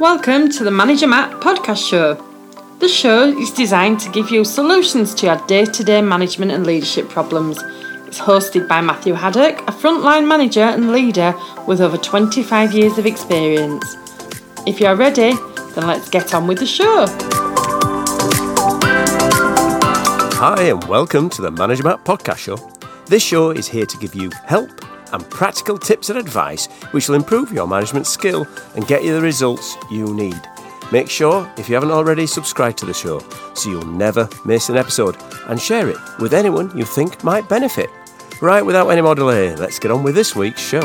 Welcome to the Manager Matt podcast show. The show is designed to give you solutions to your day to day management and leadership problems. It's hosted by Matthew Haddock, a frontline manager and leader with over 25 years of experience. If you're ready, then let's get on with the show. Hi, and welcome to the Manager Matt podcast show. This show is here to give you help and practical tips and advice which will improve your management skill and get you the results you need. Make sure, if you haven't already, subscribe to the show so you'll never miss an episode and share it with anyone you think might benefit. Right, without any more delay, let's get on with this week's show.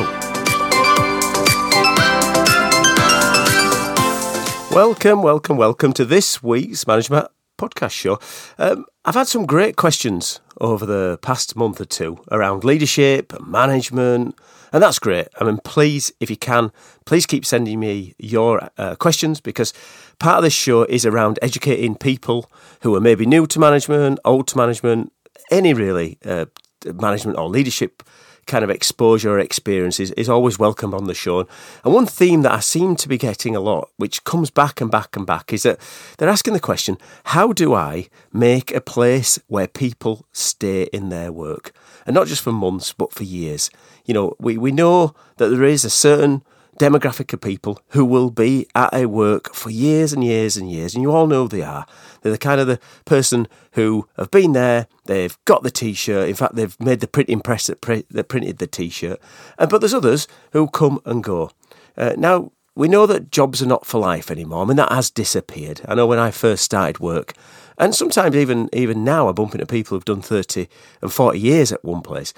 Welcome, welcome, welcome to this week's Management podcast show. Um, I've had some great questions over the past month or two around leadership management, and that's great. I mean, please, if you can, please keep sending me your uh, questions because part of this show is around educating people who are maybe new to management, old to management, any really uh, management or leadership kind of exposure or experiences is always welcome on the show. And one theme that I seem to be getting a lot, which comes back and back and back, is that they're asking the question how do I make a place where people stay in their work? And not just for months, but for years. You know, we, we know that there is a certain demographic of people who will be at a work for years and years and years, and you all know they are. They're the kind of the person who have been there, they've got the t-shirt, in fact they've made the printing press that, that printed the t-shirt, and, but there's others who come and go. Uh, now, we know that jobs are not for life anymore. I mean, that has disappeared. I know when I first started work, and sometimes even even now I bump into people who've done 30 and 40 years at one place.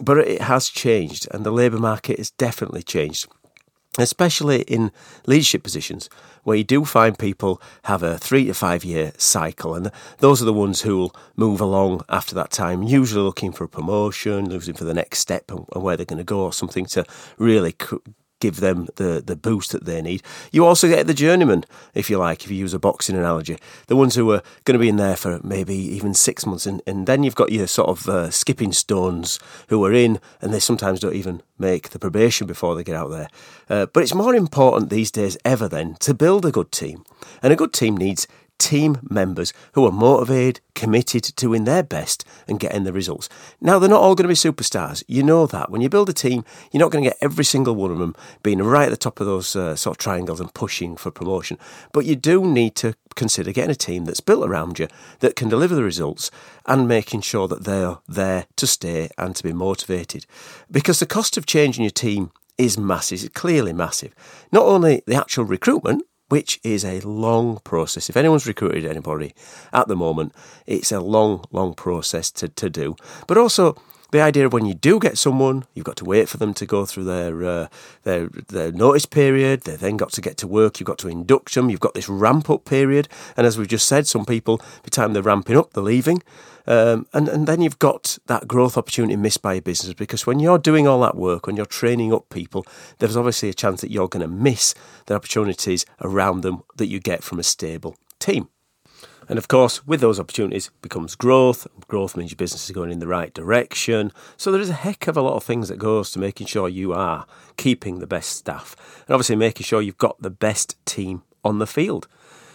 But it has changed, and the labour market has definitely changed especially in leadership positions where you do find people have a three to five year cycle and those are the ones who will move along after that time usually looking for a promotion looking for the next step and where they're going to go or something to really give them the, the boost that they need. You also get the journeyman, if you like, if you use a boxing analogy, the ones who are going to be in there for maybe even six months. And, and then you've got your sort of uh, skipping stones who are in and they sometimes don't even make the probation before they get out there. Uh, but it's more important these days ever then to build a good team. And a good team needs team members who are motivated, committed to doing their best and getting the results. Now, they're not all going to be superstars. You know that. When you build a team, you're not going to get every single one of them being right at the top of those uh, sort of triangles and pushing for promotion. But you do need to consider getting a team that's built around you that can deliver the results and making sure that they're there to stay and to be motivated. Because the cost of changing your team is massive, it's clearly massive. Not only the actual recruitment, which is a long process. If anyone's recruited anybody at the moment, it's a long, long process to, to do. But also, the idea of when you do get someone, you've got to wait for them to go through their uh, their their notice period. They then got to get to work. You've got to induct them. You've got this ramp up period, and as we've just said, some people, by the time they're ramping up, they're leaving. Um, and, and then you've got that growth opportunity missed by your business because when you're doing all that work, when you're training up people, there's obviously a chance that you're going to miss the opportunities around them that you get from a stable team. And of course, with those opportunities becomes growth. Growth means your business is going in the right direction. So there is a heck of a lot of things that goes to making sure you are keeping the best staff. And obviously making sure you've got the best team on the field.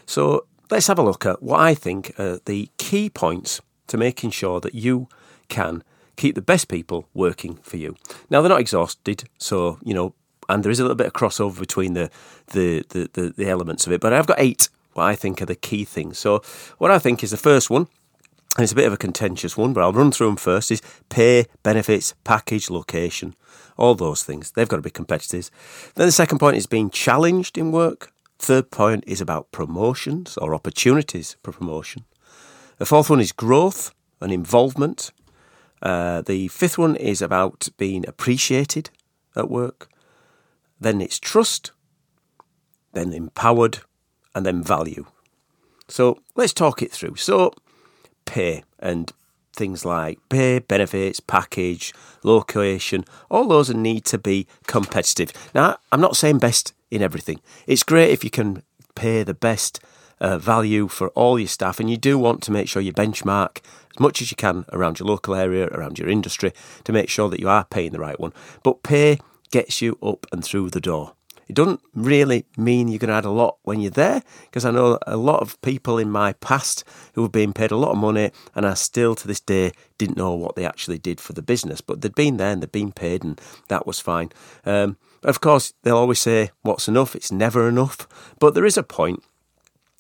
So let's have a look at what I think are the key points to making sure that you can keep the best people working for you. Now they're not exhausted, so you know, and there is a little bit of crossover between the the the, the, the elements of it. But I've got eight what I think are the key things. So what I think is the first one, and it's a bit of a contentious one, but I'll run through them first, is pay, benefits, package, location. All those things. They've got to be competitive. Then the second point is being challenged in work. Third point is about promotions or opportunities for promotion. The fourth one is growth and involvement. Uh, the fifth one is about being appreciated at work. Then it's trust, then empowered, and then value. So let's talk it through. So, pay and things like pay, benefits, package, location, all those need to be competitive. Now, I'm not saying best in everything. It's great if you can pay the best uh, value for all your staff, and you do want to make sure you benchmark as much as you can around your local area, around your industry, to make sure that you are paying the right one. But pay gets you up and through the door. It doesn't really mean you're going to add a lot when you're there, because I know a lot of people in my past who have been paid a lot of money and I still to this day didn't know what they actually did for the business, but they'd been there and they'd been paid, and that was fine. Um, of course, they'll always say, What's enough? It's never enough. But there is a point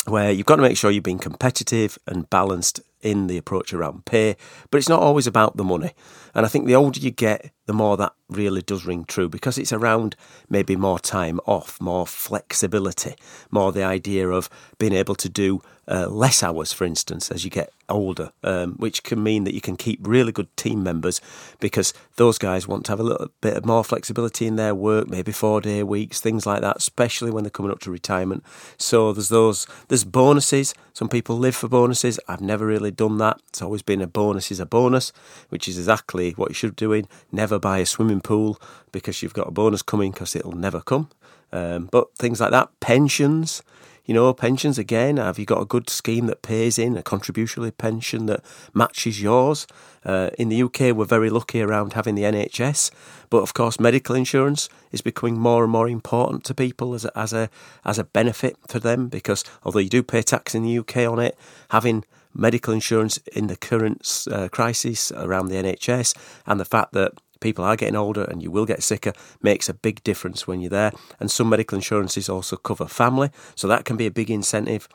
where you've got to make sure you're being competitive and balanced in the approach around pay, but it's not always about the money. And I think the older you get, the more that really does ring true because it's around maybe more time off, more flexibility, more the idea of being able to do uh, less hours, for instance, as you get older, um, which can mean that you can keep really good team members because those guys want to have a little bit of more flexibility in their work, maybe four day weeks, things like that, especially when they're coming up to retirement. So there's those, there's bonuses. Some people live for bonuses. I've never really done that. It's always been a bonus is a bonus, which is exactly what you should be doing. Never buy a swimming pool because you've got a bonus coming because it'll never come. Um, but things like that, pensions, you know, pensions again. Have you got a good scheme that pays in a contributory pension that matches yours? Uh, in the UK, we're very lucky around having the NHS, but of course, medical insurance is becoming more and more important to people as a, as a as a benefit for them because although you do pay tax in the UK on it, having medical insurance in the current uh, crisis around the NHS and the fact that people are getting older and you will get sicker makes a big difference when you're there. And some medical insurances also cover family, so that can be a big incentive.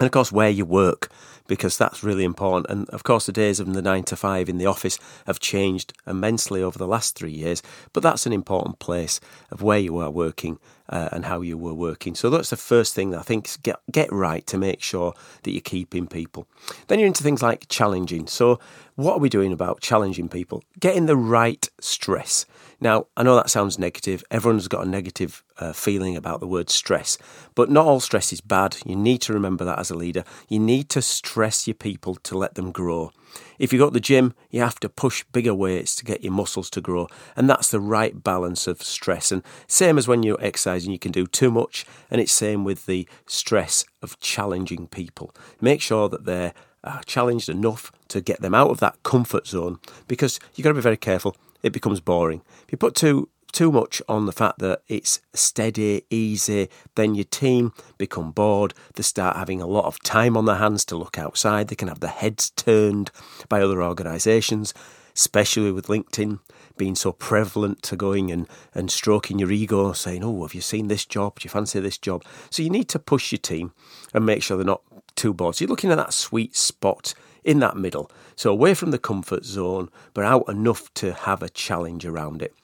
And of course, where you work, because that's really important. And of course, the days of the nine to five in the office have changed immensely over the last three years, but that's an important place of where you are working uh, and how you were working. So that's the first thing that I think is get, get right to make sure that you're keeping people. Then you're into things like challenging. So, what are we doing about challenging people? Getting the right stress. Now, I know that sounds negative. Everyone's got a negative uh, feeling about the word stress, but not all stress is bad. You need to remember that as a leader. You need to stress your people to let them grow. If you go to the gym, you have to push bigger weights to get your muscles to grow, and that's the right balance of stress. And same as when you're exercising, you can do too much, and it's same with the stress of challenging people. Make sure that they're uh, challenged enough to get them out of that comfort zone, because you've got to be very careful. It becomes boring. If you put too too much on the fact that it's steady, easy, then your team become bored. They start having a lot of time on their hands to look outside. They can have their heads turned by other organisations, especially with LinkedIn being so prevalent to going and, and stroking your ego, saying, Oh, have you seen this job? Do you fancy this job? So you need to push your team and make sure they're not too bored. So you're looking at that sweet spot in that middle. So away from the comfort zone, but out enough to have a challenge around it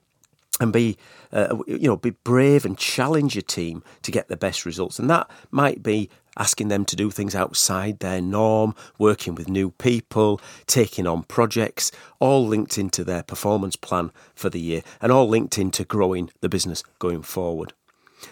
and be uh, you know be brave and challenge your team to get the best results and that might be asking them to do things outside their norm working with new people taking on projects all linked into their performance plan for the year and all linked into growing the business going forward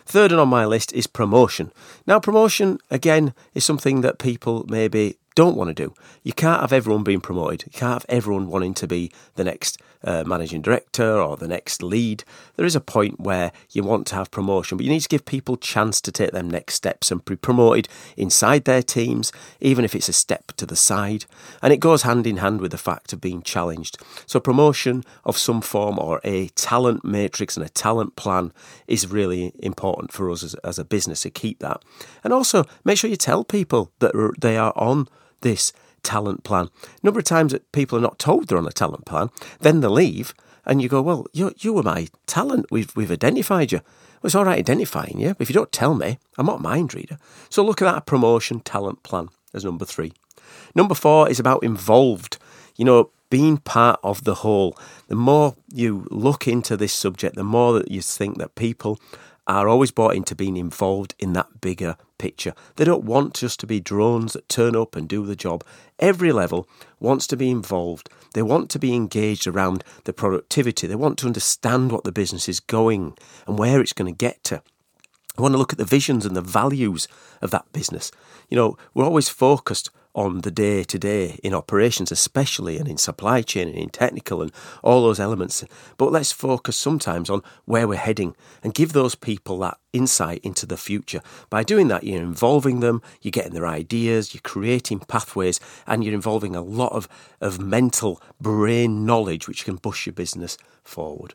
Third and on my list is promotion. Now, promotion, again, is something that people maybe don't want to do. You can't have everyone being promoted. You can't have everyone wanting to be the next uh, managing director or the next lead. There is a point where you want to have promotion, but you need to give people chance to take them next steps and be promoted inside their teams, even if it's a step to the side. And it goes hand in hand with the fact of being challenged. So promotion of some form or a talent matrix and a talent plan is really important for us as, as a business to keep that. And also make sure you tell people that they are on this talent plan. Number of times that people are not told they're on a talent plan, then they leave, and you go, "Well, you you were my talent. We've we've identified you." Well, it's all right identifying you, but if you don't tell me, I'm not a mind reader. So look at that promotion talent plan as number three. Number four is about involved. You know, being part of the whole. The more you look into this subject, the more that you think that people are always bought into being involved in that bigger picture. They don't want just to be drones that turn up and do the job. Every level wants to be involved. They want to be engaged around the productivity. They want to understand what the business is going and where it's going to get to. I want to look at the visions and the values of that business. You know, we're always focused on the day to day in operations, especially and in supply chain and in technical and all those elements. But let's focus sometimes on where we're heading and give those people that insight into the future. By doing that, you're involving them, you're getting their ideas, you're creating pathways, and you're involving a lot of, of mental brain knowledge which can push your business forward.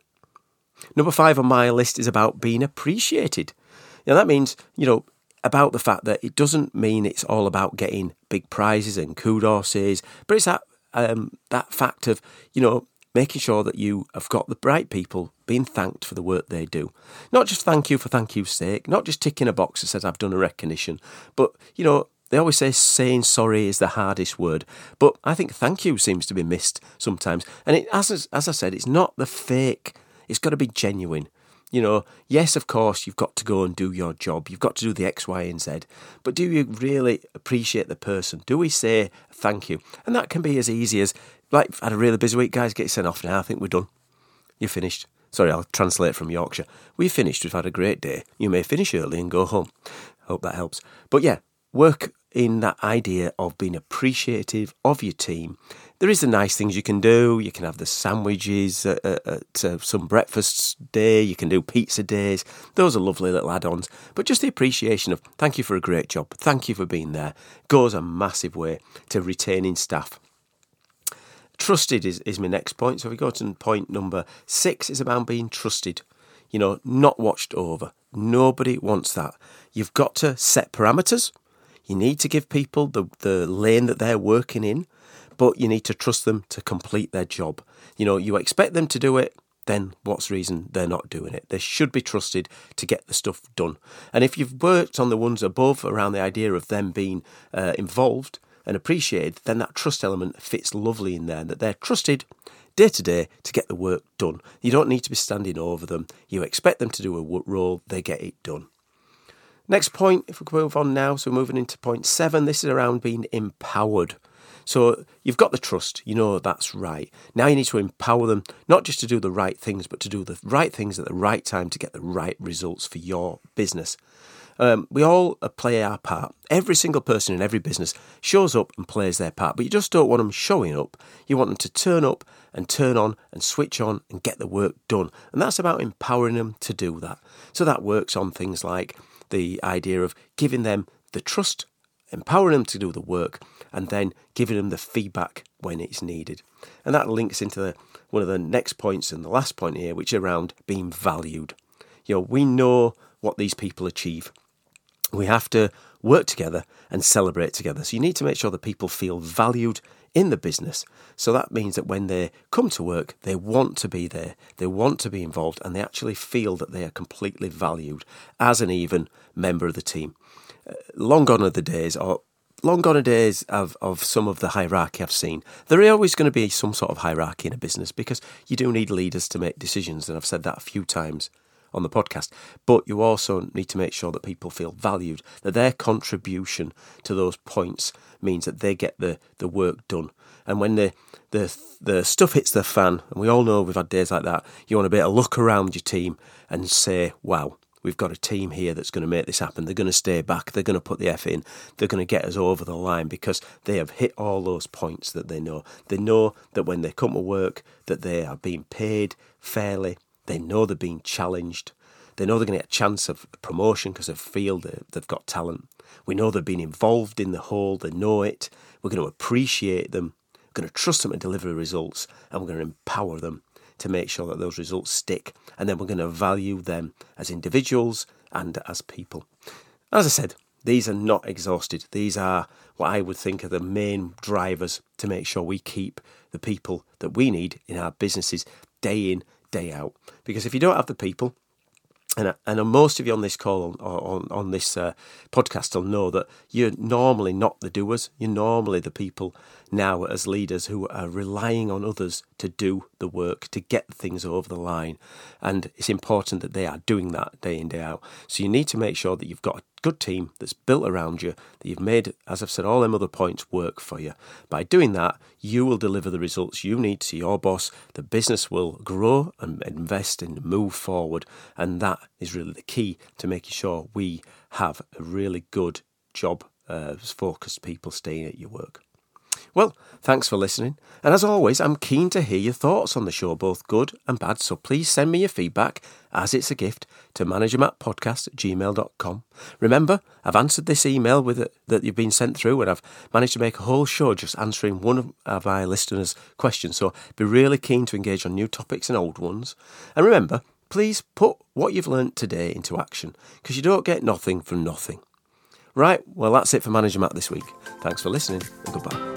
Number five on my list is about being appreciated. Now, that means, you know, about the fact that it doesn't mean it's all about getting big prizes and kudoses, but it's that, um, that fact of, you know, making sure that you have got the right people being thanked for the work they do. Not just thank you for thank you's sake, not just ticking a box that says I've done a recognition, but, you know, they always say saying sorry is the hardest word, but I think thank you seems to be missed sometimes. And it, as, as I said, it's not the fake, it's got to be genuine. You know, yes, of course, you've got to go and do your job. You've got to do the X, Y, and Z. But do you really appreciate the person? Do we say thank you? And that can be as easy as, like, I've had a really busy week, guys, get sent off now. I think we're done. You're finished. Sorry, I'll translate from Yorkshire. We've finished. We've had a great day. You may finish early and go home. Hope that helps. But yeah, work in that idea of being appreciative of your team. There is the nice things you can do. You can have the sandwiches at, at, uh, some breakfasts day. You can do pizza days. Those are lovely little add-ons. But just the appreciation of thank you for a great job. Thank you for being there goes a massive way to retaining staff. Trusted is, is my next point. So we go to point number six, is about being trusted. You know, not watched over. Nobody wants that. You've got to set parameters you need to give people the, the lane that they're working in, but you need to trust them to complete their job. You know, you expect them to do it, then what's the reason they're not doing it? They should be trusted to get the stuff done. And if you've worked on the ones above around the idea of them being uh, involved and appreciated, then that trust element fits lovely in there, that they're trusted day to day to get the work done. You don't need to be standing over them. You expect them to do a role, they get it done. Next point, if we move on now, so moving into point seven, this is around being empowered. So you've got the trust, you know that's right. Now you need to empower them, not just to do the right things, but to do the right things at the right time to get the right results for your business. Um, we all play our part. Every single person in every business shows up and plays their part, but you just don't want them showing up. You want them to turn up and turn on and switch on and get the work done. And that's about empowering them to do that. So that works on things like the idea of giving them the trust, empowering them to do the work, and then giving them the feedback when it's needed. And that links into the, one of the next points and the last point here, which is around being valued. You know, we know what these people achieve. We have to work together and celebrate together. So you need to make sure that people feel valued in the business. So that means that when they come to work, they want to be there, they want to be involved, and they actually feel that they are completely valued as an even member of the team. Long gone are the days, or long gone are days of, of some of the hierarchy I've seen. There is always going to be some sort of hierarchy in a business because you do need leaders to make decisions, and I've said that a few times on the podcast. But you also need to make sure that people feel valued, that their contribution to those points means that they get the, the work done. And when the, the the stuff hits the fan, and we all know we've had days like that, you want to be able to look around your team and say, wow, we've got a team here that's going to make this happen. They're going to stay back. They're going to put the F in. They're going to get us over the line because they have hit all those points that they know. They know that when they come to work, that they are being paid fairly they know they're being challenged. They know they're going to get a chance of promotion because they feel they've got talent. We know they've been involved in the whole. They know it. We're going to appreciate them. We're going to trust them to deliver results, and we're going to empower them to make sure that those results stick. And then we're going to value them as individuals and as people. As I said, these are not exhausted. These are what I would think are the main drivers to make sure we keep the people that we need in our businesses day in day out. Because if you don't have the people, and, and most of you on this call on on, on this uh, podcast will know that you're normally not the doers. You're normally the people now as leaders who are relying on others to do the work to get things over the line, and it's important that they are doing that day in day out. So you need to make sure that you've got a good team that's built around you, that you've made, as I've said, all them other points work for you. By doing that, you will deliver the results you need to your boss. The business will grow and invest and move forward. And that is really the key to making sure we have a really good job uh, focused people staying at your work. Well, thanks for listening. And as always, I'm keen to hear your thoughts on the show, both good and bad. So please send me your feedback, as it's a gift, to managermattpodcast at gmail.com. Remember, I've answered this email with it, that you've been sent through, and I've managed to make a whole show just answering one of, of my listeners' questions. So be really keen to engage on new topics and old ones. And remember, please put what you've learnt today into action because you don't get nothing from nothing. Right, well, that's it for Manager Matt this week. Thanks for listening and goodbye.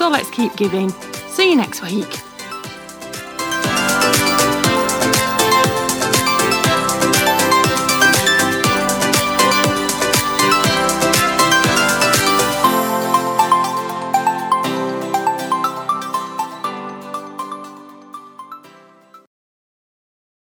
so let's keep giving. See you next week.